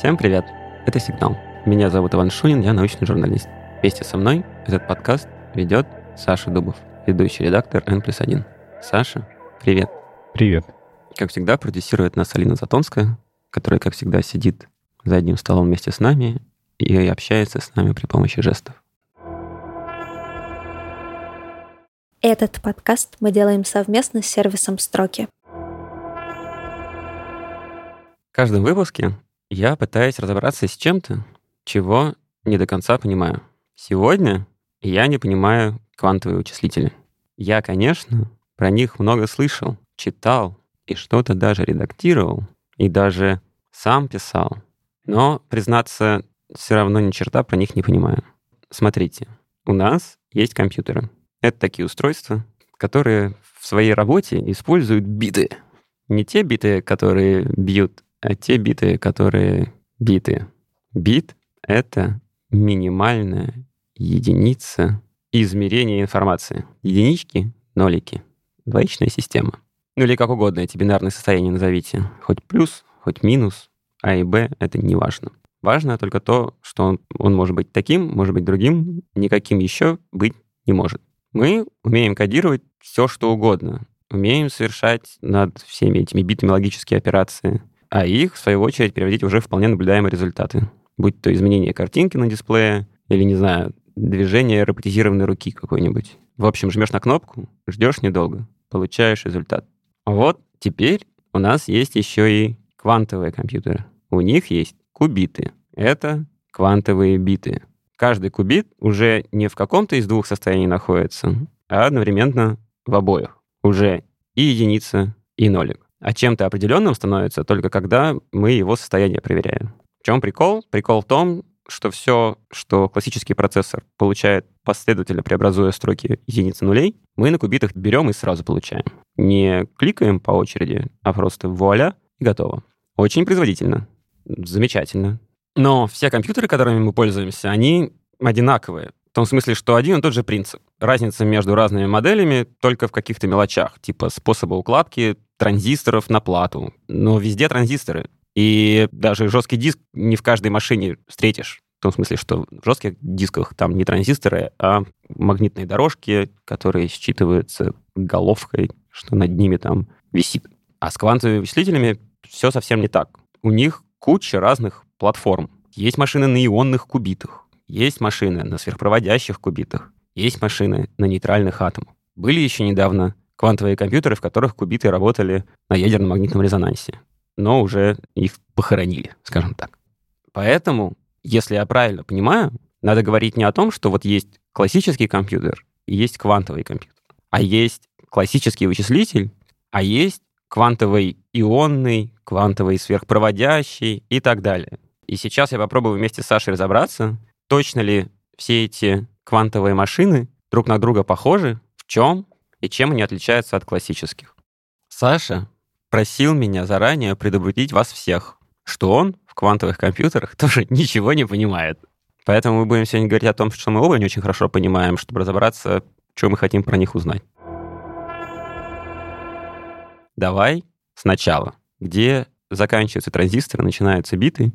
Всем привет! Это «Сигнал». Меня зовут Иван Шунин, я научный журналист. Вместе со мной этот подкаст ведет Саша Дубов, ведущий редактор N плюс 1. Саша, привет! Привет! Как всегда, продюсирует нас Алина Затонская, которая, как всегда, сидит за одним столом вместе с нами и общается с нами при помощи жестов. Этот подкаст мы делаем совместно с сервисом «Строки». В каждом выпуске я пытаюсь разобраться с чем-то, чего не до конца понимаю. Сегодня я не понимаю квантовые вычислители. Я, конечно, про них много слышал, читал и что-то даже редактировал, и даже сам писал. Но, признаться, все равно ни черта про них не понимаю. Смотрите, у нас есть компьютеры. Это такие устройства, которые в своей работе используют биты. Не те биты, которые бьют, те биты, которые биты. Бит — это минимальная единица измерения информации. Единички, нолики. Двоичная система. Ну или как угодно эти бинарные состояния назовите. Хоть плюс, хоть минус, а и б — это не важно. Важно только то, что он, он может быть таким, может быть другим, никаким еще быть не может. Мы умеем кодировать все, что угодно. Умеем совершать над всеми этими битами логические операции, а их, в свою очередь, переводить уже вполне наблюдаемые результаты. Будь то изменение картинки на дисплее или, не знаю, движение роботизированной руки какой-нибудь. В общем, жмешь на кнопку, ждешь недолго, получаешь результат. Вот теперь у нас есть еще и квантовые компьютеры. У них есть кубиты. Это квантовые биты каждый кубит уже не в каком-то из двух состояний находится, а одновременно в обоих. Уже и единица, и нолик. А чем-то определенным становится только когда мы его состояние проверяем. В чем прикол? Прикол в том, что все, что классический процессор получает последовательно преобразуя строки единицы нулей, мы на кубитах берем и сразу получаем. Не кликаем по очереди, а просто вуаля и готово. Очень производительно. Замечательно. Но все компьютеры, которыми мы пользуемся, они одинаковые. В том смысле, что один и тот же принцип. Разница между разными моделями только в каких-то мелочах, типа способа укладки транзисторов на плату. Но везде транзисторы. И даже жесткий диск не в каждой машине встретишь. В том смысле, что в жестких дисках там не транзисторы, а магнитные дорожки, которые считываются головкой, что над ними там висит. А с квантовыми вычислителями все совсем не так. У них куча разных платформ. Есть машины на ионных кубитах, есть машины на сверхпроводящих кубитах, есть машины на нейтральных атомах. Были еще недавно квантовые компьютеры, в которых кубиты работали на ядерном магнитном резонансе, но уже их похоронили, скажем так. Поэтому, если я правильно понимаю, надо говорить не о том, что вот есть классический компьютер и есть квантовый компьютер, а есть классический вычислитель, а есть квантовый ионный, квантовый сверхпроводящий и так далее. И сейчас я попробую вместе с Сашей разобраться, точно ли все эти квантовые машины друг на друга похожи, в чем и чем они отличаются от классических. Саша просил меня заранее предупредить вас всех, что он в квантовых компьютерах тоже ничего не понимает. Поэтому мы будем сегодня говорить о том, что мы оба не очень хорошо понимаем, чтобы разобраться, что мы хотим про них узнать. Давай сначала. Где заканчиваются транзисторы, начинаются биты,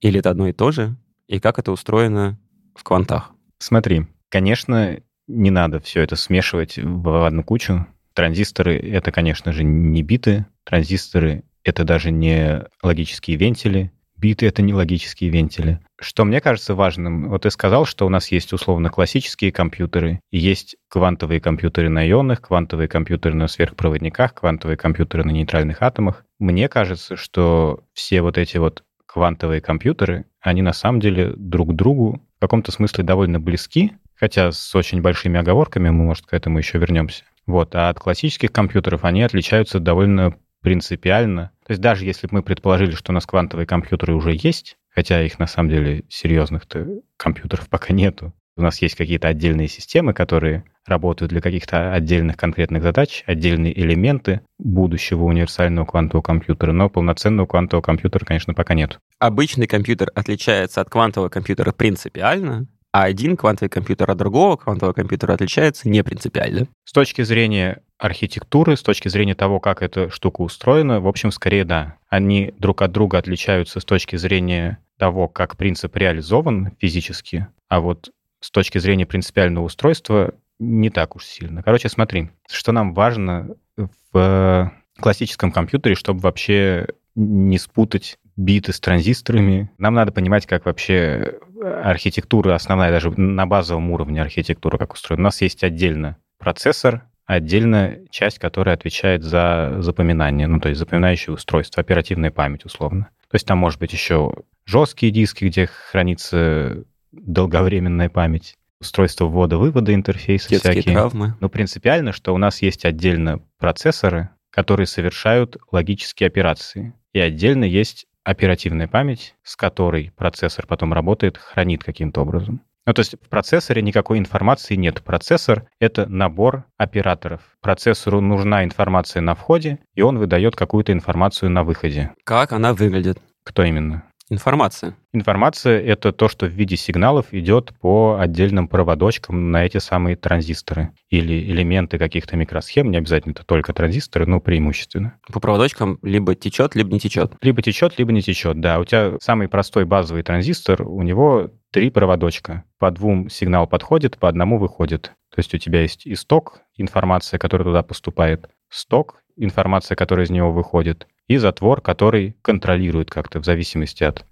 или это одно и то же? И как это устроено в квантах? Смотри, конечно, не надо все это смешивать в одну кучу. Транзисторы — это, конечно же, не биты. Транзисторы — это даже не логические вентили. Биты — это не логические вентили. Что мне кажется важным, вот ты сказал, что у нас есть условно классические компьютеры, и есть квантовые компьютеры на ионах, квантовые компьютеры на сверхпроводниках, квантовые компьютеры на нейтральных атомах. Мне кажется, что все вот эти вот квантовые компьютеры, они на самом деле друг другу в каком-то смысле довольно близки, хотя с очень большими оговорками, мы, может, к этому еще вернемся. Вот, а от классических компьютеров они отличаются довольно принципиально. То есть даже если бы мы предположили, что у нас квантовые компьютеры уже есть, хотя их на самом деле серьезных-то компьютеров пока нету, у нас есть какие-то отдельные системы, которые работают для каких-то отдельных конкретных задач, отдельные элементы будущего универсального квантового компьютера, но полноценного квантового компьютера, конечно, пока нет. Обычный компьютер отличается от квантового компьютера принципиально, а один квантовый компьютер от другого квантового компьютера отличается не принципиально. С точки зрения архитектуры, с точки зрения того, как эта штука устроена, в общем, скорее да. Они друг от друга отличаются с точки зрения того, как принцип реализован физически, а вот с точки зрения принципиального устройства не так уж сильно. Короче, смотри, что нам важно в классическом компьютере, чтобы вообще не спутать биты с транзисторами. Нам надо понимать, как вообще архитектура основная, даже на базовом уровне архитектура как устроена. У нас есть отдельно процессор, отдельно часть, которая отвечает за запоминание, ну, то есть запоминающее устройство, оперативная память условно. То есть там может быть еще жесткие диски, где хранится долговременная память, устройство ввода-вывода интерфейса Детские всякие. травмы. Но принципиально, что у нас есть отдельно процессоры, которые совершают логические операции. И отдельно есть оперативная память, с которой процессор потом работает, хранит каким-то образом. Ну, то есть в процессоре никакой информации нет. Процессор — это набор операторов. Процессору нужна информация на входе, и он выдает какую-то информацию на выходе. Как она выглядит? Кто именно? Информация. Информация — это то, что в виде сигналов идет по отдельным проводочкам на эти самые транзисторы или элементы каких-то микросхем. Не обязательно это только транзисторы, но преимущественно. По проводочкам либо течет, либо не течет. Либо течет, либо не течет, да. У тебя самый простой базовый транзистор, у него три проводочка. По двум сигнал подходит, по одному выходит. То есть у тебя есть исток, информация, которая туда поступает, сток, информация, которая из него выходит, и затвор, который контролирует как-то в зависимости от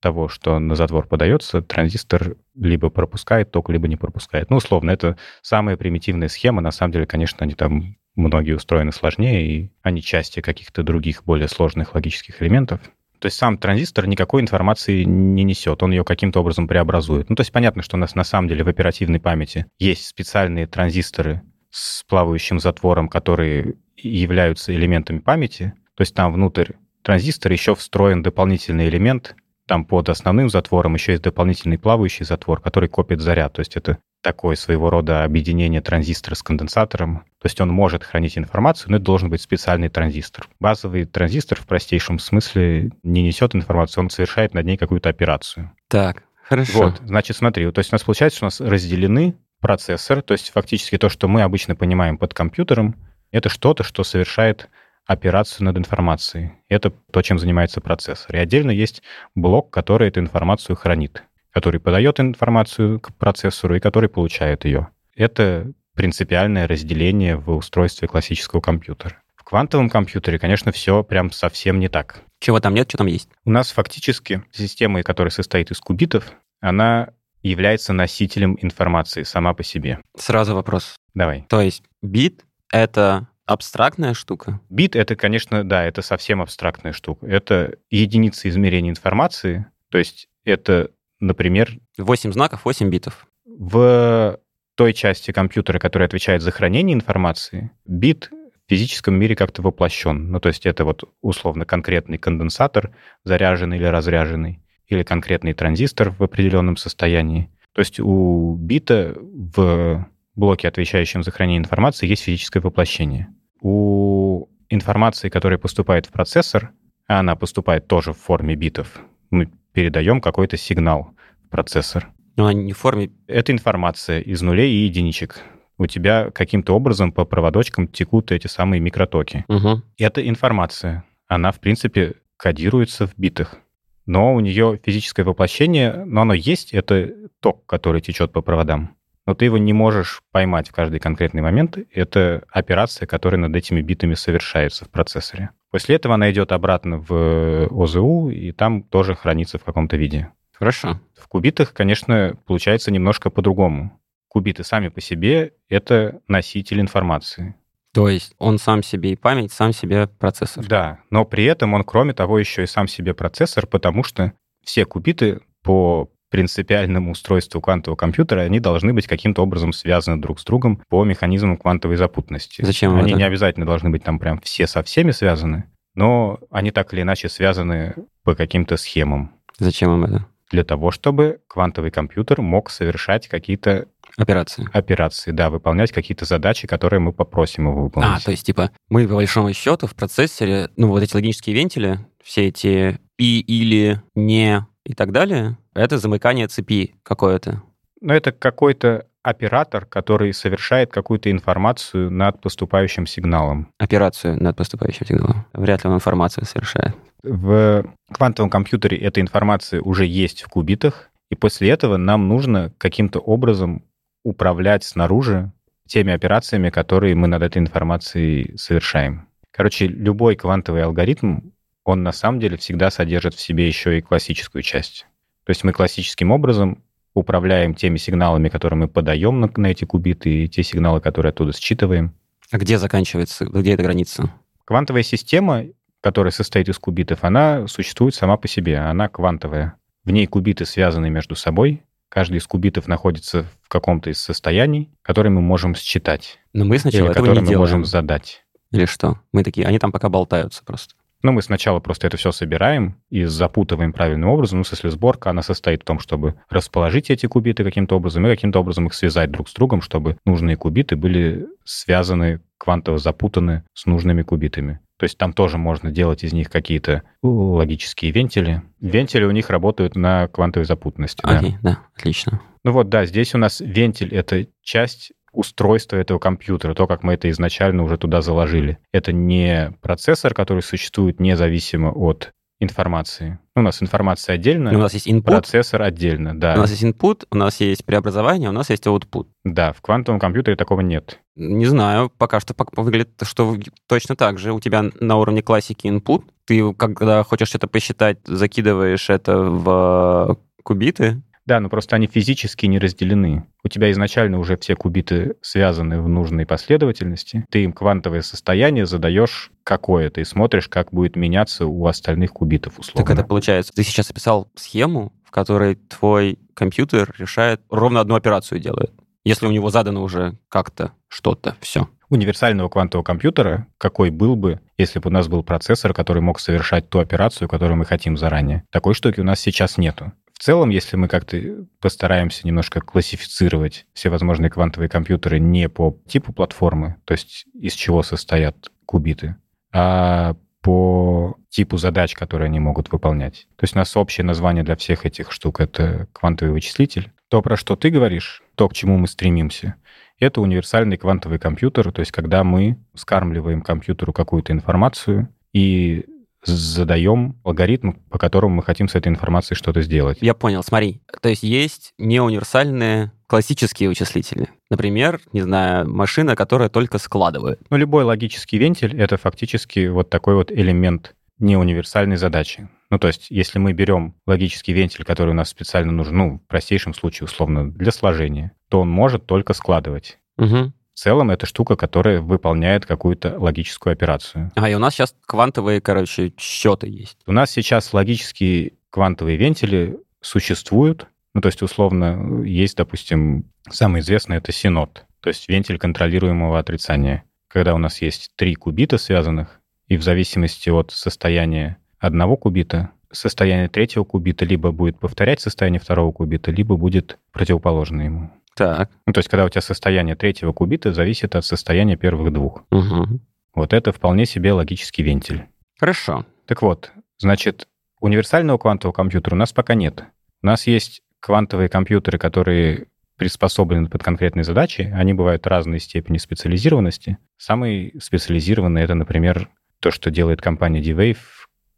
того, что на затвор подается, транзистор либо пропускает ток, либо не пропускает. Ну, условно, это самая примитивная схема. На самом деле, конечно, они там многие устроены сложнее, и они части каких-то других более сложных логических элементов. То есть сам транзистор никакой информации не несет, он ее каким-то образом преобразует. Ну, то есть понятно, что у нас на самом деле в оперативной памяти есть специальные транзисторы с плавающим затвором, которые являются элементами памяти, то есть там внутрь транзистора еще встроен дополнительный элемент, там под основным затвором еще есть дополнительный плавающий затвор, который копит заряд. То есть это такое своего рода объединение транзистора с конденсатором. То есть он может хранить информацию, но это должен быть специальный транзистор. Базовый транзистор в простейшем смысле не несет информацию, он совершает над ней какую-то операцию. Так, хорошо. Вот, значит, смотри, то есть у нас получается, что у нас разделены процессор, то есть фактически то, что мы обычно понимаем под компьютером, это что-то, что совершает операцию над информацией. Это то, чем занимается процессор. И отдельно есть блок, который эту информацию хранит, который подает информацию к процессору и который получает ее. Это принципиальное разделение в устройстве классического компьютера. В квантовом компьютере, конечно, все прям совсем не так. Чего там нет, что там есть? У нас фактически система, которая состоит из кубитов, она является носителем информации сама по себе. Сразу вопрос. Давай. То есть бит — это абстрактная штука? Бит — это, конечно, да, это совсем абстрактная штука. Это единица измерения информации, то есть это, например... 8 знаков, 8 битов. В той части компьютера, которая отвечает за хранение информации, бит в физическом мире как-то воплощен. Ну, то есть это вот условно конкретный конденсатор, заряженный или разряженный, или конкретный транзистор в определенном состоянии. То есть у бита в блоке, отвечающем за хранение информации, есть физическое воплощение. У информации, которая поступает в процессор, а она поступает тоже в форме битов, мы передаем какой-то сигнал в процессор. Но они не в форме... Это информация из нулей и единичек. У тебя каким-то образом по проводочкам текут эти самые микротоки. Угу. Это информация. Она, в принципе, кодируется в битах. Но у нее физическое воплощение, но оно есть, это ток, который течет по проводам но ты его не можешь поймать в каждый конкретный момент. Это операция, которая над этими битами совершается в процессоре. После этого она идет обратно в ОЗУ, и там тоже хранится в каком-то виде. Хорошо. В кубитах, конечно, получается немножко по-другому. Кубиты сами по себе — это носитель информации. То есть он сам себе и память, сам себе процессор. Да, но при этом он, кроме того, еще и сам себе процессор, потому что все кубиты по принципиальному устройству квантового компьютера, они должны быть каким-то образом связаны друг с другом по механизмам квантовой запутанности. Зачем Они это? не обязательно должны быть там прям все со всеми связаны, но они так или иначе связаны по каким-то схемам. Зачем им это? Для того, чтобы квантовый компьютер мог совершать какие-то Операция. операции, да, выполнять какие-то задачи, которые мы попросим его А, выполнить. то есть, типа, мы, по большому счету, в процессоре, ну, вот эти логические вентили, все эти и, или, не и так далее, это замыкание цепи какое-то. Но это какой-то оператор, который совершает какую-то информацию над поступающим сигналом. Операцию над поступающим сигналом. Вряд ли он информацию совершает. В квантовом компьютере эта информация уже есть в кубитах, и после этого нам нужно каким-то образом управлять снаружи теми операциями, которые мы над этой информацией совершаем. Короче, любой квантовый алгоритм, он на самом деле всегда содержит в себе еще и классическую часть. То есть мы классическим образом управляем теми сигналами, которые мы подаем на, на эти кубиты, и те сигналы, которые оттуда считываем. А где заканчивается, где эта граница? Квантовая система, которая состоит из кубитов, она существует сама по себе, она квантовая. В ней кубиты связаны между собой, каждый из кубитов находится в каком-то из состояний, которые мы можем считать. Но мы сначала или этого которые не мы делаем. можем задать. Или что? Мы такие, они там пока болтаются просто. Ну, мы сначала просто это все собираем и запутываем правильным образом. Ну, в смысле, сборка, она состоит в том, чтобы расположить эти кубиты каким-то образом и каким-то образом их связать друг с другом, чтобы нужные кубиты были связаны, квантово запутаны с нужными кубитами. То есть там тоже можно делать из них какие-то логические вентили. Вентили у них работают на квантовой запутанности. да. Окей, да, отлично. Ну вот, да, здесь у нас вентиль — это часть устройства этого компьютера, то, как мы это изначально уже туда заложили. Это не процессор, который существует независимо от информации. Ну, У нас информация отдельно, У нас есть input, процессор отдельно, да. у нас есть input, у нас есть преобразование, у нас есть output. Да, в квантовом компьютере такого нет. Не знаю, пока что выглядит, что точно так же. У тебя на уровне классики input, ты, когда хочешь что-то посчитать, закидываешь это в кубиты, Да, но просто они физически не разделены. У тебя изначально уже все кубиты связаны в нужной последовательности. Ты им квантовое состояние задаешь какое-то и смотришь, как будет меняться у остальных кубитов условно. Так это получается, ты сейчас описал схему, в которой твой компьютер решает ровно одну операцию делает. Если у него задано уже как-то что-то, все. универсального квантового компьютера, какой был бы, если бы у нас был процессор, который мог совершать ту операцию, которую мы хотим заранее. Такой штуки у нас сейчас нету. В целом, если мы как-то постараемся немножко классифицировать все возможные квантовые компьютеры не по типу платформы, то есть из чего состоят кубиты, а по типу задач, которые они могут выполнять. То есть у нас общее название для всех этих штук — это квантовый вычислитель. То, про что ты говоришь, то, к чему мы стремимся, это универсальный квантовый компьютер, то есть когда мы скармливаем компьютеру какую-то информацию и задаем алгоритм, по которому мы хотим с этой информацией что-то сделать. Я понял, смотри. То есть есть неуниверсальные классические вычислители. Например, не знаю, машина, которая только складывает. Но любой логический вентиль — это фактически вот такой вот элемент неуниверсальной задачи. Ну, то есть, если мы берем логический вентиль, который у нас специально нужен, ну, в простейшем случае, условно, для сложения, то он может только складывать. Угу. В целом, это штука, которая выполняет какую-то логическую операцию. А, и у нас сейчас квантовые, короче, счеты есть. У нас сейчас логические квантовые вентили существуют. Ну, то есть, условно, есть, допустим, самый известный — это синод, то есть вентиль контролируемого отрицания. Когда у нас есть три кубита связанных, и в зависимости от состояния одного кубита, состояние третьего кубита либо будет повторять состояние второго кубита, либо будет противоположно ему. Так. Ну, то есть, когда у тебя состояние третьего кубита зависит от состояния первых двух. Угу. Вот это вполне себе логический вентиль. Хорошо. Так вот, значит, универсального квантового компьютера у нас пока нет. У нас есть квантовые компьютеры, которые приспособлены под конкретные задачи. Они бывают разной степени специализированности. Самый специализированный — это, например, то, что делает компания D-Wave,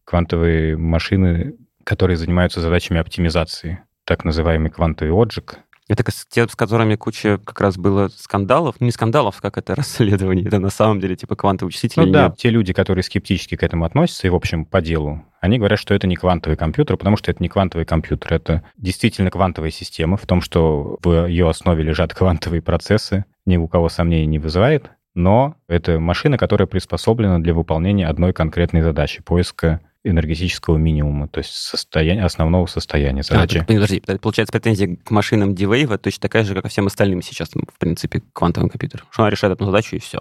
квантовые машины, которые занимаются задачами оптимизации, так называемый квантовый отжиг. Это те, с которыми куча как раз было скандалов. Ну, Не скандалов, как это расследование. Это на самом деле типа квантовый вычислитель. Ну да, нет? те люди, которые скептически к этому относятся, и, в общем, по делу, они говорят, что это не квантовый компьютер, потому что это не квантовый компьютер. Это действительно квантовая система в том, что в ее основе лежат квантовые процессы, ни у кого сомнений не вызывает, но это машина, которая приспособлена для выполнения одной конкретной задачи — поиска энергетического минимума, то есть состояния, основного состояния А, задачи. так, подожди, получается, претензия к машинам D-Wave точно такая же, как и всем остальным сейчас, в принципе, квантовым компьютерам. Что она решает одну задачу, и все.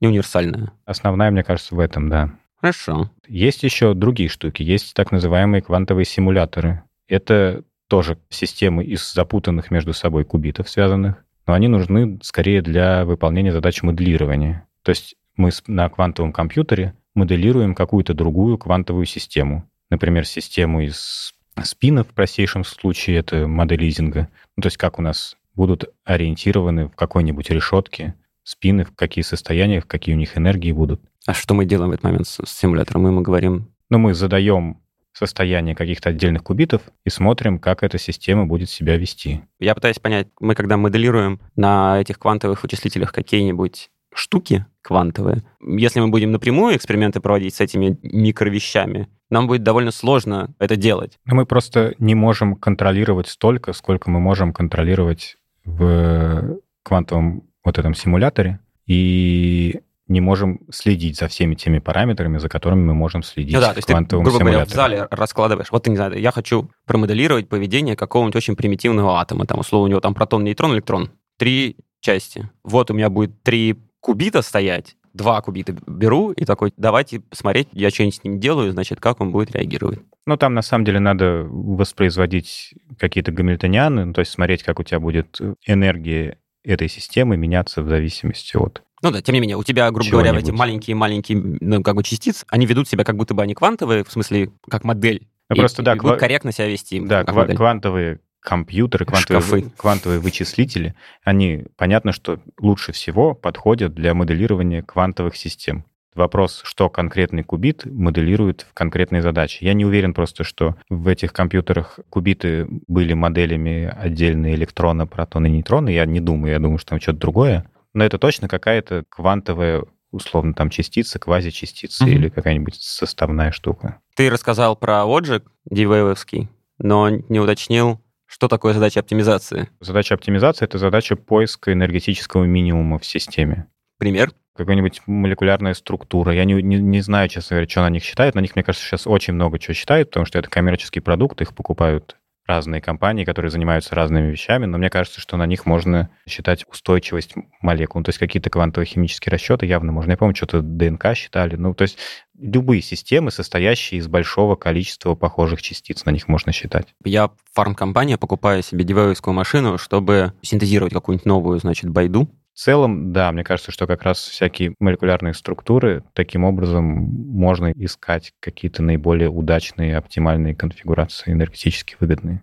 Не универсальная. Основная, мне кажется, в этом, да. Хорошо. Есть еще другие штуки. Есть так называемые квантовые симуляторы. Это тоже системы из запутанных между собой кубитов связанных, но они нужны скорее для выполнения задач моделирования. То есть мы на квантовом компьютере моделируем какую-то другую квантовую систему. Например, систему из спинов в простейшем случае, это модель Изинга. Ну, то есть как у нас будут ориентированы в какой-нибудь решетке, спины, в какие состояния, в какие у них энергии будут. А что мы делаем в этот момент с, с симулятором? Мы ему говорим... Ну, мы задаем состояние каких-то отдельных кубитов и смотрим, как эта система будет себя вести. Я пытаюсь понять, мы когда моделируем на этих квантовых вычислителях какие-нибудь штуки квантовые, если мы будем напрямую эксперименты проводить с этими микровещами, нам будет довольно сложно это делать. Но мы просто не можем контролировать столько, сколько мы можем контролировать в квантовом вот этом симуляторе. И не можем следить за всеми теми параметрами, за которыми мы можем следить ну да, то есть в квантовом ты, грубо симуляторе. говоря, в зале раскладываешь. Вот не знаю, я хочу промоделировать поведение какого-нибудь очень примитивного атома. Там, условно, у него там протон, нейтрон, электрон. Три части. Вот у меня будет три кубита стоять, два кубита беру и такой, давайте смотреть, я что-нибудь с ним делаю, значит, как он будет реагировать. Ну, там на самом деле надо воспроизводить какие-то гамильтонианы, ну, то есть смотреть, как у тебя будет энергия этой системы меняться в зависимости от ну да, тем не менее, у тебя, грубо говоря, эти маленькие-маленькие, ну, как бы частицы, они ведут себя как будто бы они квантовые, в смысле, как модель. Ну, просто, и, да, и будут корректно себя вести. Да, ква- модель. квантовые компьютеры, квантовые, Шкафы. квантовые вычислители, они, понятно, что лучше всего подходят для моделирования квантовых систем. Вопрос, что конкретный кубит моделирует в конкретной задаче. Я не уверен просто, что в этих компьютерах кубиты были моделями отдельные электрона, протоны, нейтроны. Я не думаю, я думаю, что там что-то другое. Но это точно какая-то квантовая, условно, там частица, квазичастица Мгм. или какая-нибудь составная штука. Ты рассказал про Logic дивеевский, но не уточнил, что такое задача оптимизации. Задача оптимизации — это задача поиска энергетического минимума в системе. Пример? какая-нибудь молекулярная структура. Я не, не, не знаю, честно говоря, что на них считают. На них, мне кажется, сейчас очень много чего считают, потому что это коммерческий продукт, их покупают разные компании, которые занимаются разными вещами, но мне кажется, что на них можно считать устойчивость молекул. Ну, то есть какие-то квантовые химические расчеты явно можно. Я помню, что-то ДНК считали. Ну, то есть любые системы, состоящие из большого количества похожих частиц, на них можно считать. Я фармкомпания, покупаю себе дивеевскую машину, чтобы синтезировать какую-нибудь новую, значит, байду. В целом, да, мне кажется, что как раз всякие молекулярные структуры, таким образом можно искать какие-то наиболее удачные, оптимальные конфигурации, энергетически выгодные.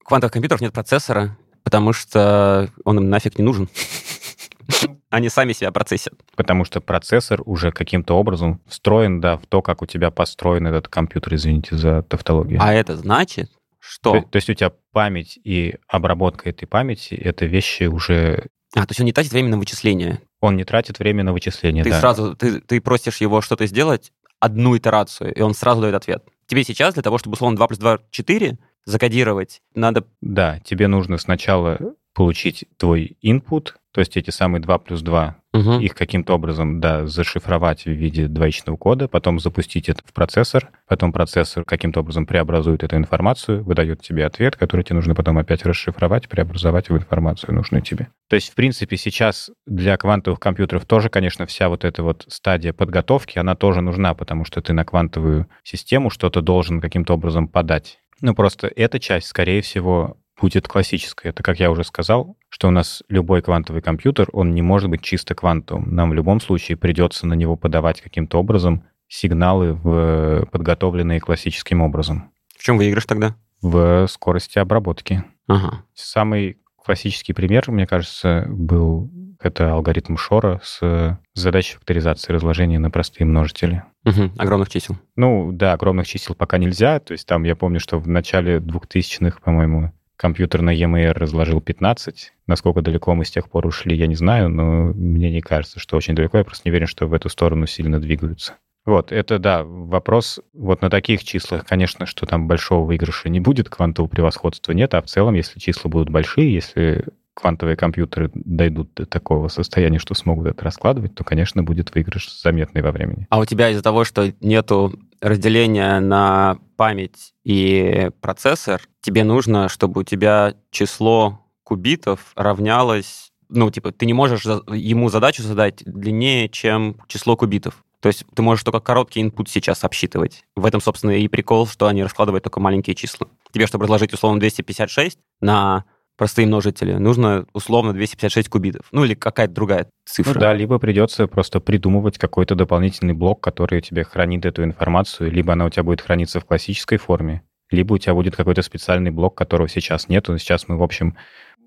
У квантовых компьютеров нет процессора, потому что он им нафиг не нужен. Они сами себя процессят. Потому что процессор уже каким-то образом встроен, да, в то, как у тебя построен этот компьютер, извините за тавтологию. А это значит, что... То, то есть у тебя память и обработка этой памяти — это вещи уже... А, то есть он не тратит время на вычисления. Он не тратит время на вычисление, Ты да. сразу, ты, ты просишь его что-то сделать, одну итерацию, и он сразу дает ответ. Тебе сейчас для того, чтобы, условно, 2 плюс 2 — 4 закодировать, надо... Да, тебе нужно сначала получить твой input, то есть эти самые 2 плюс 2, Мгм. их каким-то образом, да, зашифровать в виде двоичного кода, потом запустить это в процессор, потом процессор каким-то образом преобразует эту информацию, выдает тебе ответ, который тебе нужно потом опять расшифровать, преобразовать в информацию, нужную тебе. То есть, в принципе, сейчас для квантовых компьютеров тоже, конечно, вся вот эта вот стадия подготовки, она тоже нужна, потому что ты на квантовую систему что-то должен каким-то образом подать. Ну, просто эта часть, скорее всего, будет классической. Это, как я уже сказал, что у нас любой квантовый компьютер, он не может быть чисто квантовым. Нам в любом случае придется на него подавать каким-то образом сигналы, в, подготовленные классическим образом, В чем выигрыш тогда? в скорости обработки. Ага. Самый классический пример, мне кажется, был это алгоритм Шора с задачей факторизации разложения на простые множители. Мгм. Огромных чисел. Ну, да, огромных чисел пока нельзя. То есть там я помню, что в начале 2000-х, по-моему, компьютер на EMR разложил 15. Насколько далеко мы с тех пор ушли, я не знаю, но мне не кажется, что очень далеко. Я просто не уверен, что в эту сторону сильно двигаются. Вот, это, да, вопрос. Вот на таких числах, конечно, что там большого выигрыша не будет, квантового превосходства нет, а в целом, если числа будут большие, если квантовые компьютеры дойдут до такого состояния, что смогут это раскладывать, то, конечно, будет выигрыш заметный во времени. А у тебя из-за того, что нету разделения на память и процессор, тебе нужно, чтобы у тебя число кубитов равнялось... Ну, типа, ты не можешь ему задачу задать длиннее, чем число кубитов. То есть ты можешь только короткий input сейчас обсчитывать. В этом, собственно, и прикол, что они раскладывают только маленькие числа. Тебе, чтобы разложить, условно, 256 на простые множители, нужно, условно, 256 кубитов. Ну, или какая-то другая цифра. Ну да, либо придется просто придумывать какой-то дополнительный блок, который тебе хранит эту информацию, либо она у тебя будет храниться в классической форме, либо у тебя будет какой-то специальный блок, которого сейчас нету. Сейчас мы, в общем,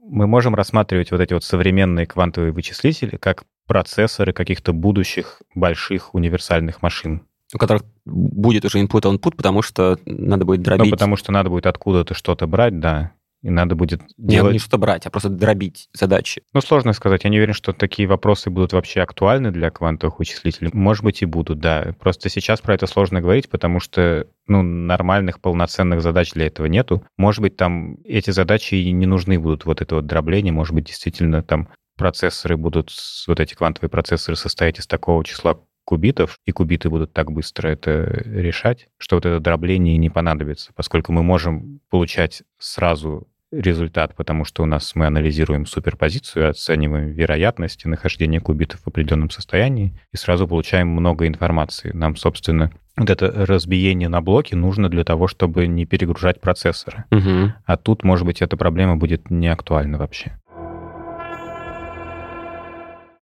мы можем рассматривать вот эти вот современные квантовые вычислители как процессоры каких-то будущих больших универсальных машин. У которых будет уже input-output, потому что надо будет дробить. Ну, потому что надо будет откуда-то что-то брать, да и надо будет Нет, делать... не что брать, а просто дробить задачи. Ну, сложно сказать. Я не уверен, что такие вопросы будут вообще актуальны для квантовых вычислителей. Может быть, и будут, да. Просто сейчас про это сложно говорить, потому что ну, нормальных полноценных задач для этого нету. Может быть, там эти задачи и не нужны будут, вот это вот дробление. Может быть, действительно там процессоры будут, вот эти квантовые процессоры состоять из такого числа кубитов, и кубиты будут так быстро это решать, что вот это дробление не понадобится, поскольку мы можем получать сразу результат, потому что у нас мы анализируем суперпозицию, оцениваем вероятности нахождения кубитов в определенном состоянии и сразу получаем много информации. Нам, собственно, вот это разбиение на блоки нужно для того, чтобы не перегружать процессоры. Угу. А тут, может быть, эта проблема будет не актуальна вообще.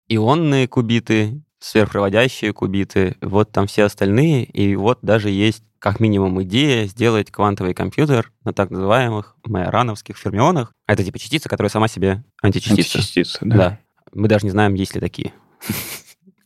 Ионные кубиты, сверхпроводящие кубиты, вот там все остальные, и вот даже есть как минимум идея сделать квантовый компьютер на так называемых майорановских фермионах. Это типа частица, которая сама себе античастица. Античастица, да. Да. Мы даже не знаем, есть ли такие.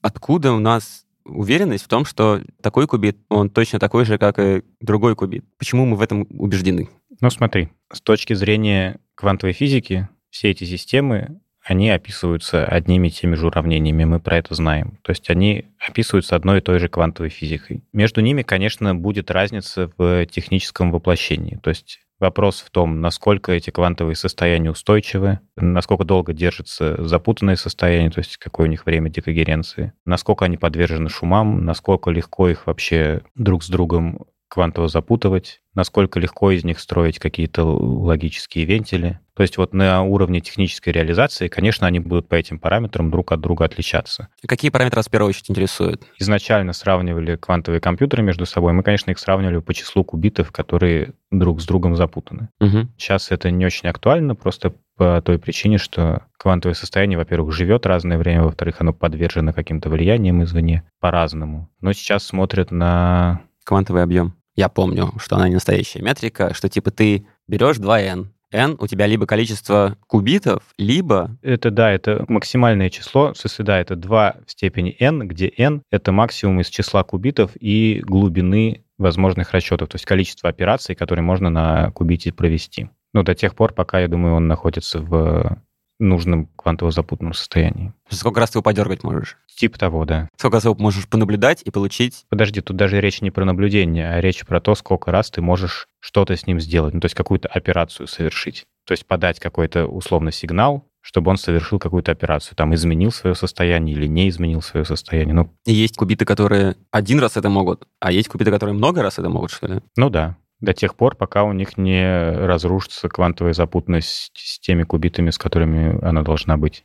Откуда у нас уверенность в том, что такой кубит, он точно такой же, как и другой кубит? Почему мы в этом убеждены? Ну смотри, с точки зрения квантовой физики, все эти системы они описываются одними и теми же уравнениями, мы про это знаем. То есть они описываются одной и той же квантовой физикой. Между ними, конечно, будет разница в техническом воплощении. То есть Вопрос в том, насколько эти квантовые состояния устойчивы, насколько долго держится запутанное состояние, то есть какое у них время декогеренции, насколько они подвержены шумам, насколько легко их вообще друг с другом квантово запутывать, насколько легко из них строить какие-то логические вентили. То есть вот на уровне технической реализации, конечно, они будут по этим параметрам друг от друга отличаться. Какие параметры вас в первую очередь интересуют? Изначально сравнивали квантовые компьютеры между собой. Мы, конечно, их сравнивали по числу кубитов, которые друг с другом запутаны. Угу. Сейчас это не очень актуально, просто по той причине, что квантовое состояние, во-первых, живет разное время, во-вторых, оно подвержено каким-то влияниям извне по-разному. Но сейчас смотрят на Квантовый объем. Я помню, что она не настоящая метрика, что типа ты берешь 2n, n у тебя либо количество кубитов, либо... Это, да, это максимальное число, в да, это 2 в степени n, где n — это максимум из числа кубитов и глубины возможных расчетов, то есть количество операций, которые можно на кубите провести. Ну, до тех пор, пока, я думаю, он находится в нужном квантово-запутанном состоянии. Сколько раз ты его подергать можешь? Тип того, да. Сколько раз его можешь понаблюдать и получить? Подожди, тут даже речь не про наблюдение, а речь про то, сколько раз ты можешь что-то с ним сделать, ну, то есть какую-то операцию совершить. То есть подать какой-то условно сигнал, чтобы он совершил какую-то операцию, там изменил свое состояние или не изменил свое состояние. Ну, И есть кубиты, которые один раз это могут, а есть кубиты, которые много раз это могут, что ли? ну да, до тех пор, пока у них не разрушится квантовая запутанность с теми кубитами, с которыми она должна быть.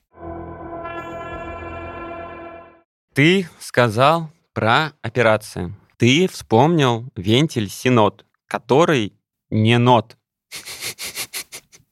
Ты сказал про операции. Ты вспомнил вентиль Синод, который не нот.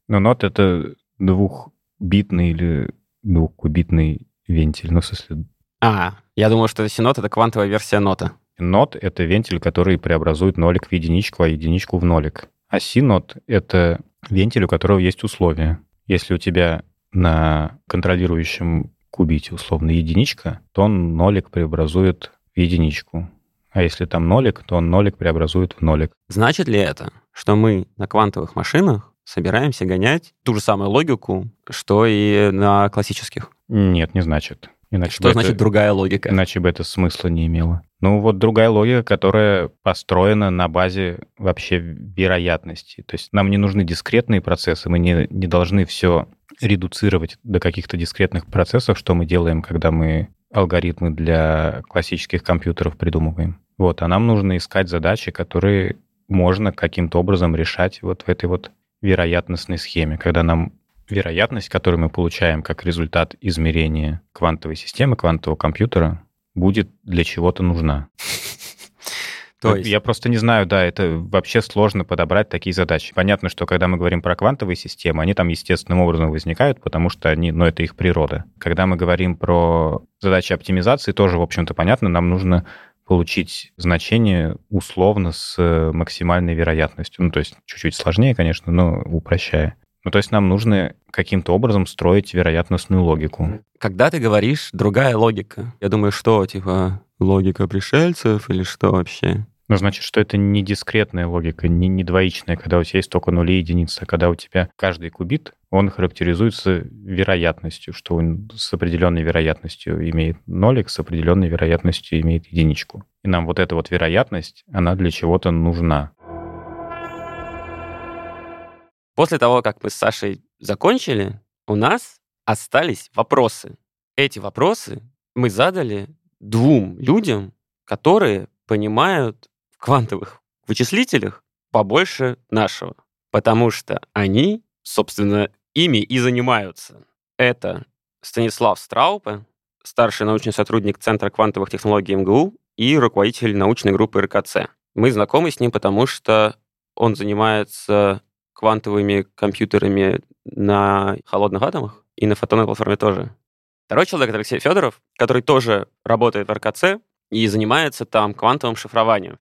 Но нот — это двухбитный или двухкубитный вентиль. Ну, в смысле, А, я думал, что Синод — это квантовая версия нота. Нот — это вентиль, который преобразует нолик в единичку, а единичку в нолик. А си-нот — это вентиль, у которого есть условия. Если у тебя на контролирующем кубите условно единичка, то он нолик преобразует в единичку. А если там нолик, то он нолик преобразует в нолик. Значит ли это, что мы на квантовых машинах собираемся гонять ту же самую логику, что и на классических? Нет, не значит. Иначе Что значит это, другая логика? Иначе бы это смысла не имело. Ну вот другая логика, которая построена на базе вообще вероятности. То есть нам не нужны дискретные процессы, мы не, не должны все редуцировать до каких-то дискретных процессов, что мы делаем, когда мы алгоритмы для классических компьютеров придумываем. Вот, а нам нужно искать задачи, которые можно каким-то образом решать вот в этой вот вероятностной схеме, когда нам вероятность, которую мы получаем как результат измерения квантовой системы, квантового компьютера, будет для чего-то нужна. То есть, Я просто не знаю, да, это вообще сложно подобрать такие задачи. Понятно, что когда мы говорим про квантовые системы, они там естественным образом возникают, потому что они, ну, это их природа. Когда мы говорим про задачи оптимизации, тоже, в общем-то, понятно, нам нужно получить значение условно с максимальной вероятностью. Ну, то есть чуть-чуть сложнее, конечно, но упрощая. Ну, то есть нам нужно каким-то образом строить вероятностную логику. Когда ты говоришь «другая логика», я думаю, что, типа, логика пришельцев или что вообще? Ну, значит, что это не дискретная логика, не, не двоичная, когда у тебя есть только нули и единицы, а когда у тебя каждый кубит, он характеризуется вероятностью, что он с определенной вероятностью имеет нолик, с определенной вероятностью имеет единичку. И нам вот эта вот вероятность, она для чего-то нужна. После того, как мы с Сашей закончили, у нас остались вопросы. Эти вопросы мы задали двум людям, которые понимают в квантовых вычислителях побольше нашего. Потому что они, собственно, ими и занимаются. Это Станислав Страупе, старший научный сотрудник Центра квантовых технологий МГУ и руководитель научной группы РКЦ. Мы знакомы с ним, потому что он занимается квантовыми компьютерами на холодных атомах и на фотонной платформе тоже. Второй человек — это Алексей Федоров, который тоже работает в РКЦ и занимается там квантовым шифрованием.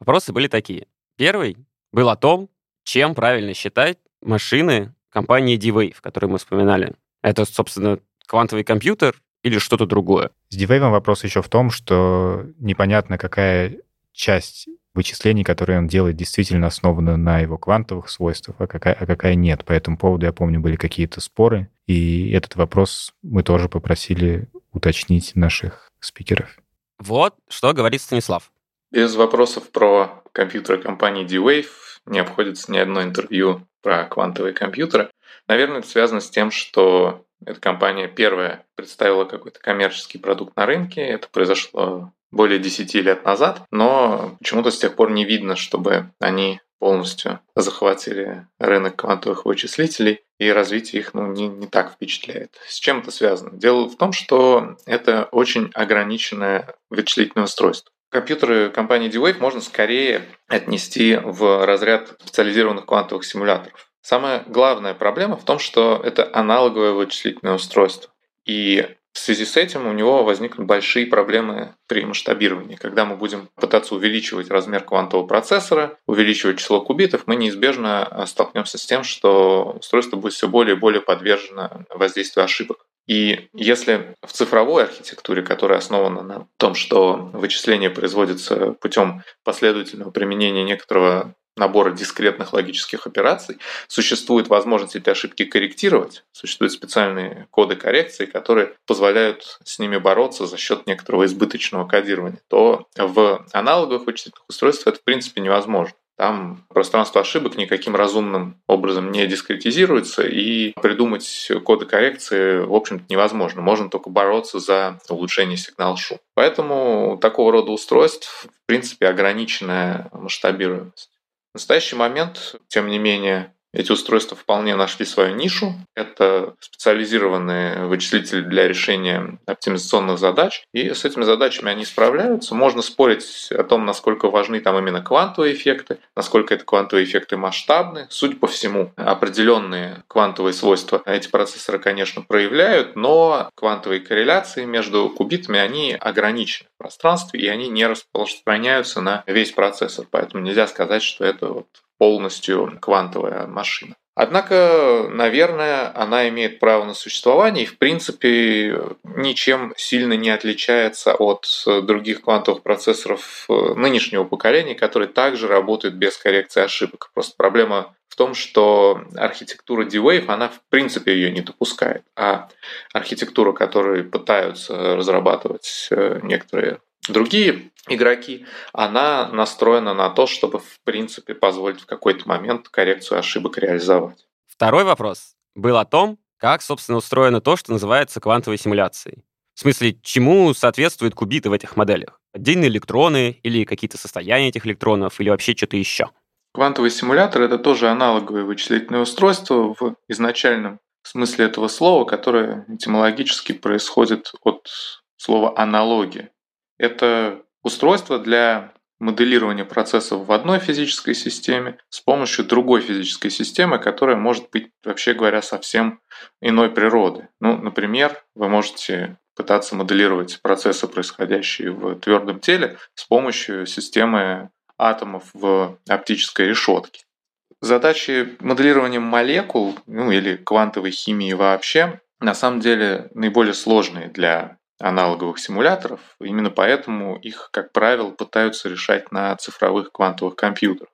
Вопросы были такие. Первый был о том, чем правильно считать машины компании D-Wave, которую мы вспоминали. Это, собственно, квантовый компьютер или что-то другое? С D-Wave вопрос еще в том, что непонятно, какая часть вычислений, которые он делает, действительно основаны на его квантовых свойствах, а какая, а какая нет. По этому поводу, я помню, были какие-то споры, и этот вопрос мы тоже попросили уточнить наших спикеров. Вот что говорит Станислав. Без вопросов про компьютеры компании D-Wave не обходится ни одно интервью про квантовые компьютеры. Наверное, это связано с тем, что эта компания первая представила какой-то коммерческий продукт на рынке. Это произошло более 10 лет назад, но почему-то с тех пор не видно, чтобы они полностью захватили рынок квантовых вычислителей, и развитие их ну, не, не так впечатляет. С чем это связано? Дело в том, что это очень ограниченное вычислительное устройство. Компьютеры компании D-Wave можно скорее отнести в разряд специализированных квантовых симуляторов. Самая главная проблема в том, что это аналоговое вычислительное устройство. И в связи с этим у него возникнут большие проблемы при масштабировании. Когда мы будем пытаться увеличивать размер квантового процессора, увеличивать число кубитов, мы неизбежно столкнемся с тем, что устройство будет все более и более подвержено воздействию ошибок. И если в цифровой архитектуре, которая основана на том, что вычисление производится путем последовательного применения некоторого набора дискретных логических операций, существует возможность эти ошибки корректировать, существуют специальные коды коррекции, которые позволяют с ними бороться за счет некоторого избыточного кодирования, то в аналоговых вычислительных устройствах это в принципе невозможно. Там пространство ошибок никаким разумным образом не дискретизируется, и придумать коды коррекции, в общем-то, невозможно. Можно только бороться за улучшение сигнал-шум. Поэтому такого рода устройств, в принципе, ограниченная масштабируемость. В настоящий момент, тем не менее, эти устройства вполне нашли свою нишу. Это специализированные вычислители для решения оптимизационных задач. И с этими задачами они справляются. Можно спорить о том, насколько важны там именно квантовые эффекты, насколько это квантовые эффекты масштабны. Судя по всему, определенные квантовые свойства эти процессоры, конечно, проявляют, но квантовые корреляции между кубитами, они ограничены в пространстве, и они не распространяются на весь процессор. Поэтому нельзя сказать, что это вот полностью квантовая машина. Однако, наверное, она имеет право на существование и, в принципе, ничем сильно не отличается от других квантовых процессоров нынешнего поколения, которые также работают без коррекции ошибок. Просто проблема в том, что архитектура D-Wave, она в принципе ее не допускает. А архитектура, которую пытаются разрабатывать э, некоторые другие игроки, она настроена на то, чтобы, в принципе, позволить в какой-то момент коррекцию ошибок реализовать. Второй вопрос был о том, как, собственно, устроено то, что называется квантовой симуляцией. В смысле, чему соответствуют кубиты в этих моделях? Отдельные электроны или какие-то состояния этих электронов или вообще что-то еще? Квантовый симулятор — это тоже аналоговое вычислительное устройство в изначальном смысле этого слова, которое этимологически происходит от слова «аналогия». Это устройство для моделирования процессов в одной физической системе с помощью другой физической системы, которая может быть, вообще говоря, совсем иной природы. Ну, например, вы можете пытаться моделировать процессы, происходящие в твердом теле, с помощью системы атомов в оптической решетке. Задачи моделирования молекул, ну или квантовой химии вообще, на самом деле наиболее сложные для аналоговых симуляторов. Именно поэтому их, как правило, пытаются решать на цифровых квантовых компьютерах.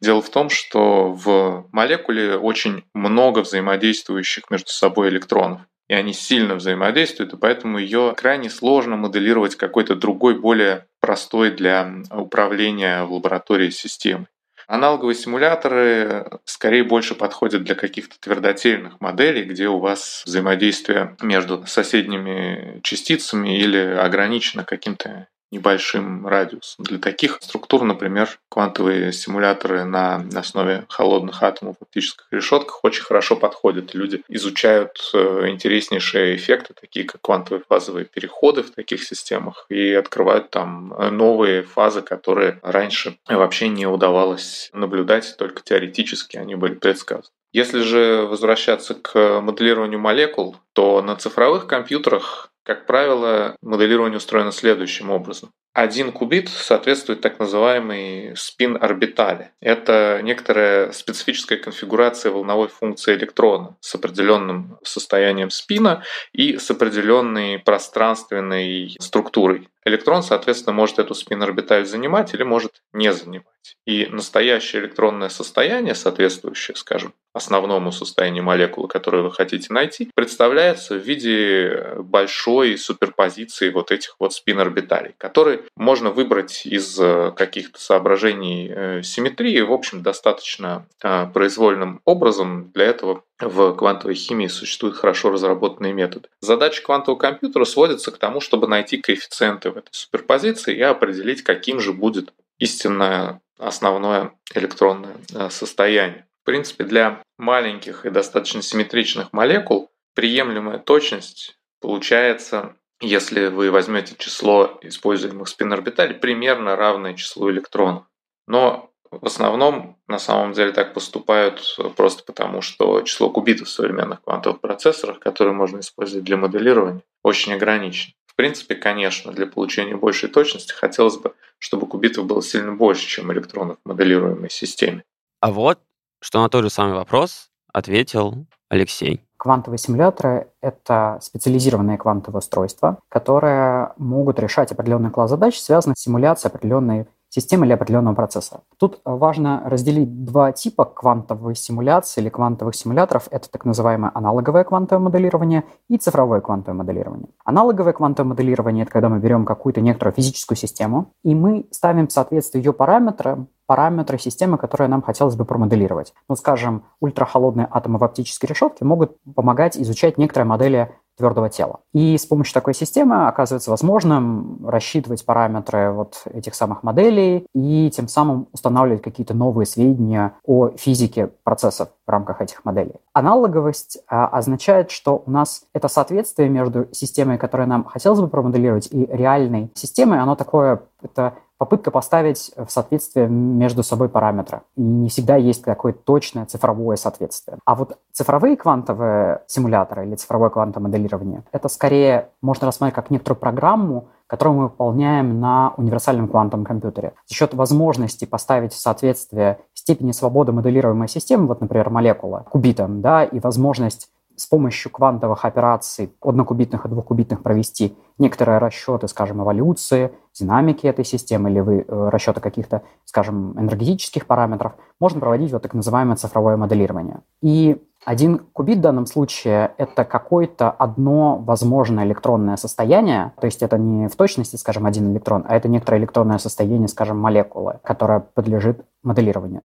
Дело в том, что в молекуле очень много взаимодействующих между собой электронов. И они сильно взаимодействуют, и поэтому ее крайне сложно моделировать какой-то другой, более простой для управления в лаборатории системой. Аналоговые симуляторы скорее больше подходят для каких-то твердотельных моделей, где у вас взаимодействие между соседними частицами или ограничено каким-то небольшим радиусом. Для таких структур, например, квантовые симуляторы на основе холодных атомов в оптических решетках очень хорошо подходят. Люди изучают э, интереснейшие эффекты, такие как квантовые фазовые переходы в таких системах, и открывают там новые фазы, которые раньше вообще не удавалось наблюдать, только теоретически они были предсказаны. Если же возвращаться к моделированию молекул, то на цифровых компьютерах как правило, моделирование устроено следующим образом. Один кубит соответствует так называемой спин-орбитали. Это некоторая специфическая конфигурация волновой функции электрона с определенным состоянием спина и с определенной пространственной структурой. Электрон, соответственно, может эту спин-орбиталь занимать или может не занимать. И настоящее электронное состояние, соответствующее, скажем, основному состоянию молекулы, которую вы хотите найти, представляется в виде большой суперпозиции вот этих вот спин-орбиталей, которые можно выбрать из э, каких-то соображений э, симметрии, в общем, достаточно э, произвольным образом. Для этого в квантовой химии существуют хорошо разработанные методы. Задача квантового компьютера сводится к тому, чтобы найти коэффициенты в этой суперпозиции и определить, каким же будет истинное основное электронное состояние. В принципе, для маленьких и достаточно симметричных молекул приемлемая точность получается если вы возьмете число используемых спин-орбиталей, примерно равное числу электронов. Но в основном на самом деле так поступают просто потому, что число кубитов в современных квантовых процессорах, которые можно использовать для моделирования, очень ограничено. В принципе, конечно, для получения большей точности хотелось бы, чтобы кубитов было сильно больше, чем электронов в моделируемой системе. А вот, что на тот же самый вопрос ответил Алексей. Квантовые симуляторы — это специализированные квантовые устройства, которые могут решать определенный класс задач, связанных с симуляцией определенной системы или определенного процесса. Тут важно разделить два типа квантовой симуляции или квантовых симуляторов. Это так называемое аналоговое квантовое моделирование и цифровое квантовое моделирование. Аналоговое квантовое моделирование – это когда мы берем какую-то некоторую физическую систему, и мы ставим в соответствие ее параметрам параметры системы, которые нам хотелось бы промоделировать. Ну, скажем, ультрахолодные атомы в оптической решетке могут помогать изучать некоторые модели твердого тела. И с помощью такой системы оказывается возможным рассчитывать параметры вот этих самых моделей и тем самым устанавливать какие-то новые сведения о физике процессов в рамках этих моделей. Аналоговость а, означает, что у нас это соответствие между системой, которую нам хотелось бы промоделировать, и реальной системой, оно такое, это попытка поставить в соответствие между собой параметры. И не всегда есть какое-то точное цифровое соответствие. А вот цифровые квантовые симуляторы или цифровое квантовое моделирование, это скорее можно рассматривать как некоторую программу, которую мы выполняем на универсальном квантовом компьютере. За счет возможности поставить в соответствие степени свободы моделируемой системы, вот, например, молекула кубитом, да, и возможность с помощью квантовых операций однокубитных и двухкубитных провести некоторые расчеты, скажем, эволюции, динамики этой системы или вы, э, расчеты каких-то, скажем, энергетических параметров, можно проводить вот так называемое цифровое моделирование. И один кубит в данном случае – это какое-то одно возможное электронное состояние, то есть это не в точности, скажем, один электрон, а это некоторое электронное состояние, скажем, молекулы, которое подлежит моделированию.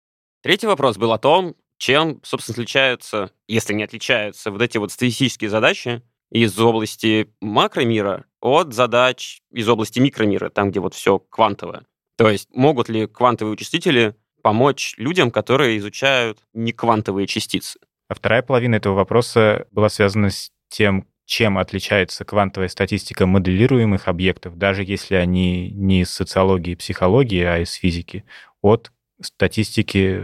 Третий вопрос был о том, чем, собственно, отличаются, если не отличаются, вот эти вот статистические задачи из области макромира от задач из области микромира, там, где вот все квантовое. То есть могут ли квантовые вычислители помочь людям, которые изучают неквантовые частицы? А вторая половина этого вопроса была связана с тем, чем отличается квантовая статистика моделируемых объектов, даже если они не из социологии и психологии, а из физики, от статистики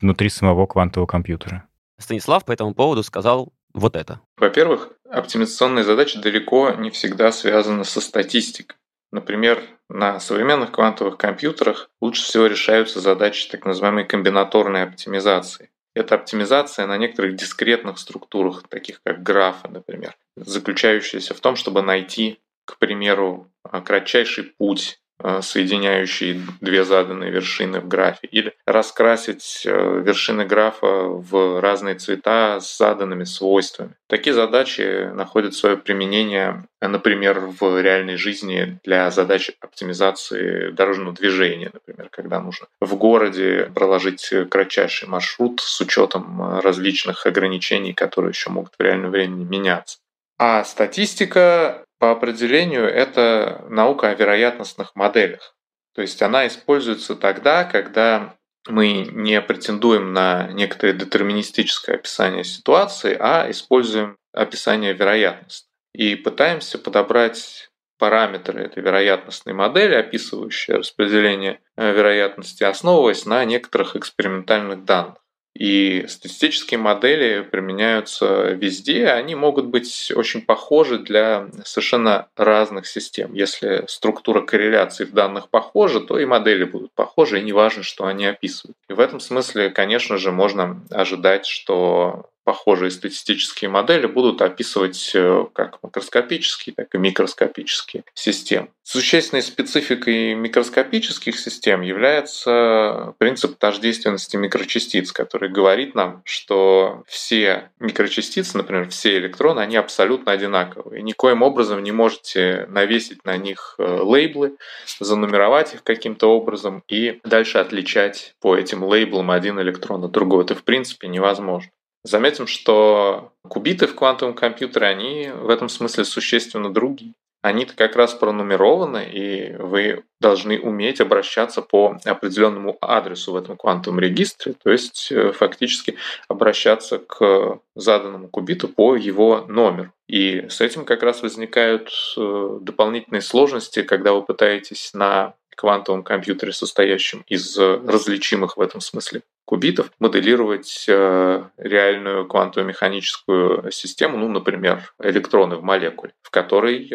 внутри самого квантового компьютера. Станислав по этому поводу сказал вот это. Во-первых, оптимизационные задачи далеко не всегда связаны со статистикой. Например, на современных квантовых компьютерах лучше всего решаются задачи так называемой комбинаторной оптимизации. Это оптимизация на некоторых дискретных структурах, таких как графы, например, заключающаяся в том, чтобы найти, к примеру, кратчайший путь соединяющие две заданные вершины в графе, или раскрасить э, вершины графа в разные цвета с заданными свойствами. Такие задачи находят свое применение, например, в реальной жизни для задач оптимизации дорожного движения, например, когда нужно в городе проложить кратчайший маршрут с учетом различных ограничений, которые еще могут в реальном времени меняться. А статистика по определению это наука о вероятностных моделях. То есть она используется тогда, когда мы не претендуем на некоторое детерминистическое описание ситуации, а используем описание вероятности. И пытаемся подобрать параметры этой вероятностной модели, описывающие распределение э, вероятности, основываясь на некоторых экспериментальных данных. И статистические модели применяются везде, они могут быть очень похожи для совершенно разных систем. Если структура корреляции в данных похожа, то и модели будут похожи, и не важно, что они описывают. И в этом смысле, конечно же, можно ожидать, что похожие статистические модели будут описывать э, как макроскопические, так и микроскопические системы. Существенной спецификой микроскопических систем является принцип тождественности микрочастиц, который говорит нам, что все микрочастицы, например, все электроны, они абсолютно одинаковые. И никоим образом не можете навесить на них э, лейблы, занумеровать их каким-то образом и дальше отличать по этим лейблам один электрон от другого. Это в принципе невозможно. Заметим, что кубиты в квантовом компьютере, они в этом смысле существенно другие. Они-то как раз пронумерованы, и вы должны уметь обращаться по определенному адресу в этом квантовом регистре, то есть э, фактически обращаться к заданному кубиту по его номеру. И с этим как раз возникают э, дополнительные сложности, когда вы пытаетесь на квантовом компьютере, состоящем из различимых в этом смысле кубитов, моделировать э, реальную квантово-механическую систему, ну, например, электроны в молекуле, в которой э,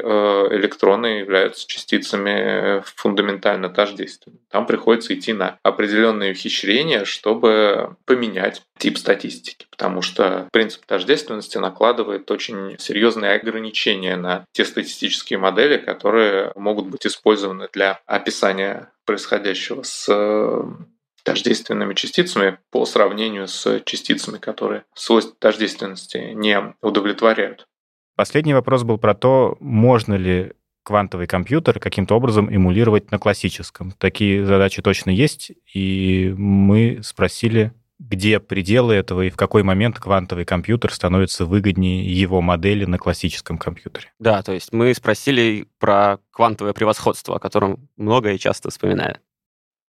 электроны являются частицами фундаментально тождественными. Там приходится идти на определенные ухищрения, чтобы поменять тип статистики, потому что принцип тождественности накладывает очень серьезные ограничения на те статистические модели, которые могут быть использованы для описания происходящего с тождественными частицами по сравнению с частицами, которые свойств тождественности не удовлетворяют. Последний вопрос был про то, можно ли квантовый компьютер каким-то образом эмулировать на классическом. Такие задачи точно есть, и мы спросили, где пределы этого и в какой момент квантовый компьютер становится выгоднее его модели на классическом компьютере. Да, то есть мы спросили про квантовое превосходство, о котором много и часто вспоминают.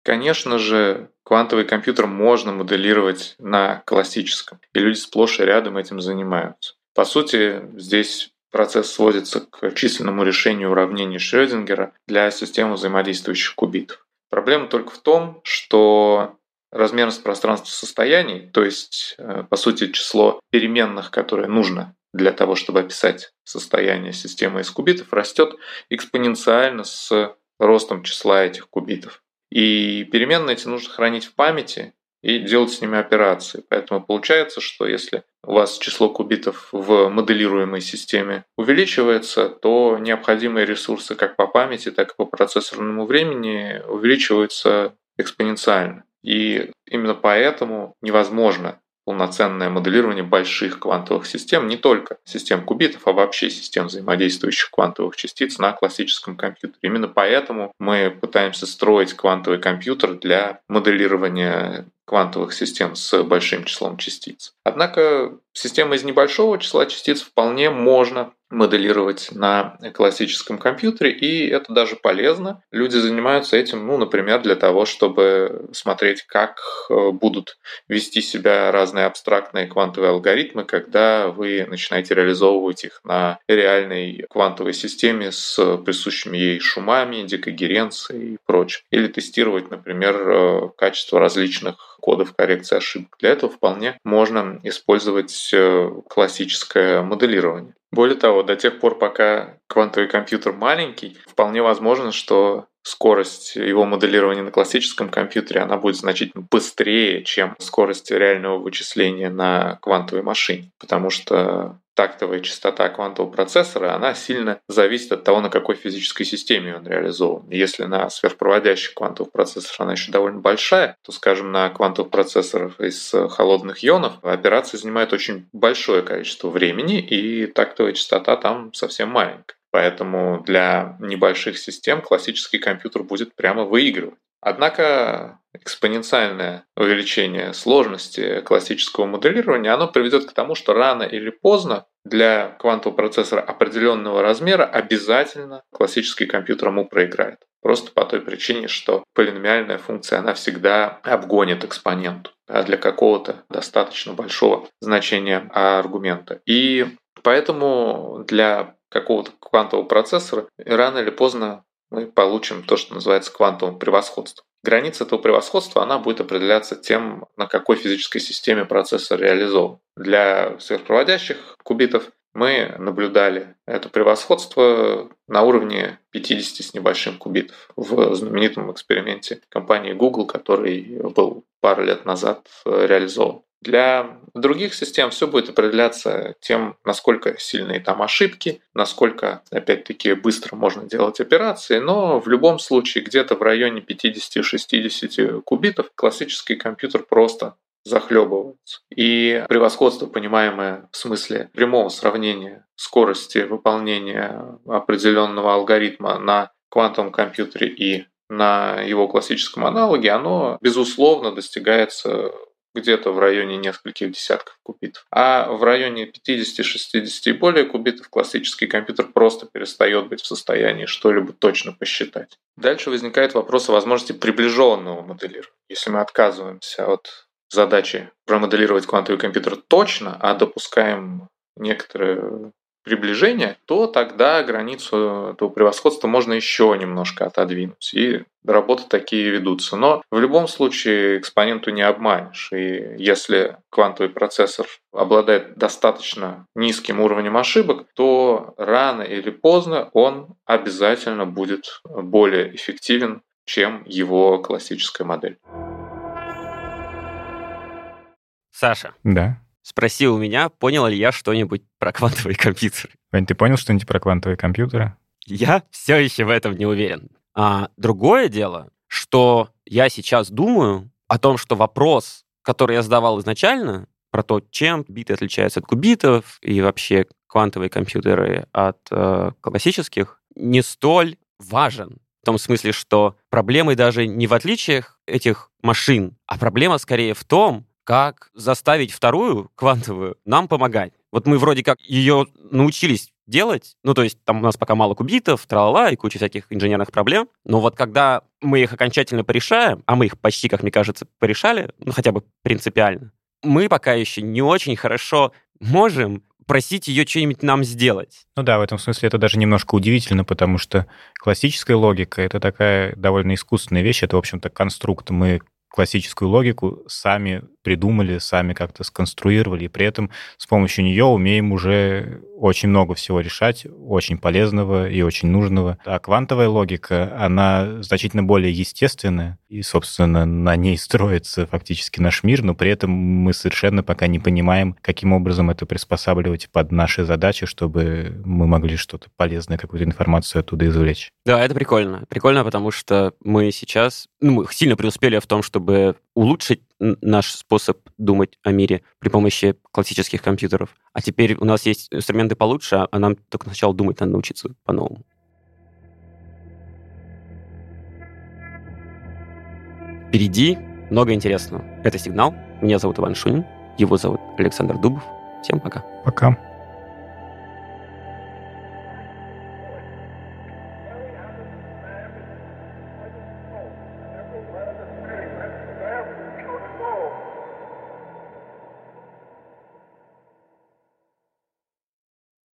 Конечно же, квантовый компьютер можно моделировать на классическом, и люди сплошь и рядом этим занимаются. По сути, здесь процесс сводится к численному решению уравнений Шрёдингера для системы взаимодействующих кубитов. Проблема только в том, что размерность пространства состояний, то есть, э, по сути, число переменных, которые нужно для того, чтобы описать состояние системы из кубитов, растет экспоненциально с ростом числа этих кубитов. И переменные эти нужно хранить в памяти и делать с ними операции. Поэтому получается, что если у вас число кубитов в моделируемой системе увеличивается, то необходимые ресурсы как по памяти, так и по процессорному времени увеличиваются экспоненциально. И именно поэтому невозможно полноценное моделирование больших квантовых систем, не только систем кубитов, а вообще систем взаимодействующих квантовых частиц на классическом компьютере. Именно поэтому мы пытаемся строить квантовый компьютер для моделирования квантовых систем с большим числом частиц. Однако системы из небольшого числа частиц вполне можно моделировать на классическом компьютере, и это даже полезно. Люди занимаются этим, ну, например, для того, чтобы смотреть, как э, будут вести себя разные абстрактные квантовые алгоритмы, когда вы начинаете реализовывать их на реальной квантовой системе с присущими ей шумами, декогеренцией и прочим. Или тестировать, например, э, качество различных кодов коррекции ошибок. Для этого вполне можно использовать э, классическое моделирование. Более того, до тех пор, пока квантовый компьютер маленький, вполне возможно, что скорость его моделирования на классическом компьютере, она будет значительно быстрее, чем скорость реального вычисления на квантовой машине. Потому что тактовая частота квантового процессора, она сильно зависит от того, на какой физической системе он реализован. Если на сверхпроводящих квантовых процессорах она еще довольно большая, то, скажем, на квантовых процессорах из холодных ионов операции занимают очень большое количество времени, и тактовая частота там совсем маленькая. Поэтому для небольших систем классический компьютер будет прямо выигрывать. Однако экспоненциальное увеличение сложности классического моделирования, оно приведет к тому, что рано или поздно для квантового процессора определенного размера обязательно классический компьютер ему проиграет. Просто по той причине, что полиномиальная функция, она всегда обгонит экспоненту да, для какого-то достаточно большого значения аргумента. И поэтому для какого-то квантового процессора, рано или поздно мы получим то, что называется квантовым превосходством. Граница этого превосходства она будет определяться тем, на какой физической системе процессор реализован. Для сверхпроводящих кубитов мы наблюдали это превосходство на уровне 50 с небольшим кубитов в знаменитом эксперименте компании Google, который был пару лет назад реализован. Для других систем все будет определяться тем, насколько сильные там ошибки, насколько, опять-таки, быстро можно делать операции, но в любом случае где-то в районе 50-60 кубитов классический компьютер просто захлебывается. И превосходство, понимаемое в смысле прямого сравнения скорости выполнения определенного алгоритма на квантовом компьютере и на его классическом аналоге, оно, безусловно, достигается где-то в районе нескольких десятков кубитов. А в районе 50-60 и более кубитов классический компьютер просто перестает быть в состоянии что-либо точно посчитать. Дальше возникает вопрос о возможности приближенного моделирования. Если мы отказываемся от задачи промоделировать квантовый компьютер точно, а допускаем некоторые приближения, то тогда границу этого превосходства можно еще немножко отодвинуть. И работы такие ведутся. Но в любом случае экспоненту не обманешь. И если квантовый процессор обладает достаточно низким уровнем ошибок, то рано или поздно он обязательно будет более эффективен, чем его классическая модель. Саша. Да. Спросил у меня, понял ли я что-нибудь про квантовые компьютеры. Вань, ты понял что-нибудь про квантовые компьютеры? Я все еще в этом не уверен. А другое дело, что я сейчас думаю о том, что вопрос, который я задавал изначально, про то, чем биты отличаются от кубитов и вообще квантовые компьютеры от э, классических, не столь важен. В том смысле, что проблемы даже не в отличиях этих машин, а проблема скорее в том, как заставить вторую квантовую нам помогать. Вот мы вроде как ее научились делать, ну, то есть там у нас пока мало кубитов, трала и куча всяких инженерных проблем, но вот когда мы их окончательно порешаем, а мы их почти, как мне кажется, порешали, ну, хотя бы принципиально, мы пока еще не очень хорошо можем просить ее что-нибудь нам сделать. Ну да, в этом смысле это даже немножко удивительно, потому что классическая логика — это такая довольно искусственная вещь, это, в общем-то, конструкт. Мы классическую логику сами придумали, сами как-то сконструировали, и при этом с помощью нее умеем уже очень много всего решать, очень полезного и очень нужного. А квантовая логика, она значительно более естественная, и, собственно, на ней строится фактически наш мир, но при этом мы совершенно пока не понимаем, каким образом это приспосабливать под наши задачи, чтобы мы могли что-то полезное, какую-то информацию оттуда извлечь. Да, это прикольно. Прикольно, потому что мы сейчас, ну, мы сильно преуспели в том, чтобы улучшить наш способ думать о мире при помощи классических компьютеров. А теперь у нас есть инструменты получше, а нам только сначала думать надо научиться по-новому. Впереди много интересного. Это «Сигнал». Меня зовут Иван Шунин. Его зовут Александр Дубов. Всем пока. Пока.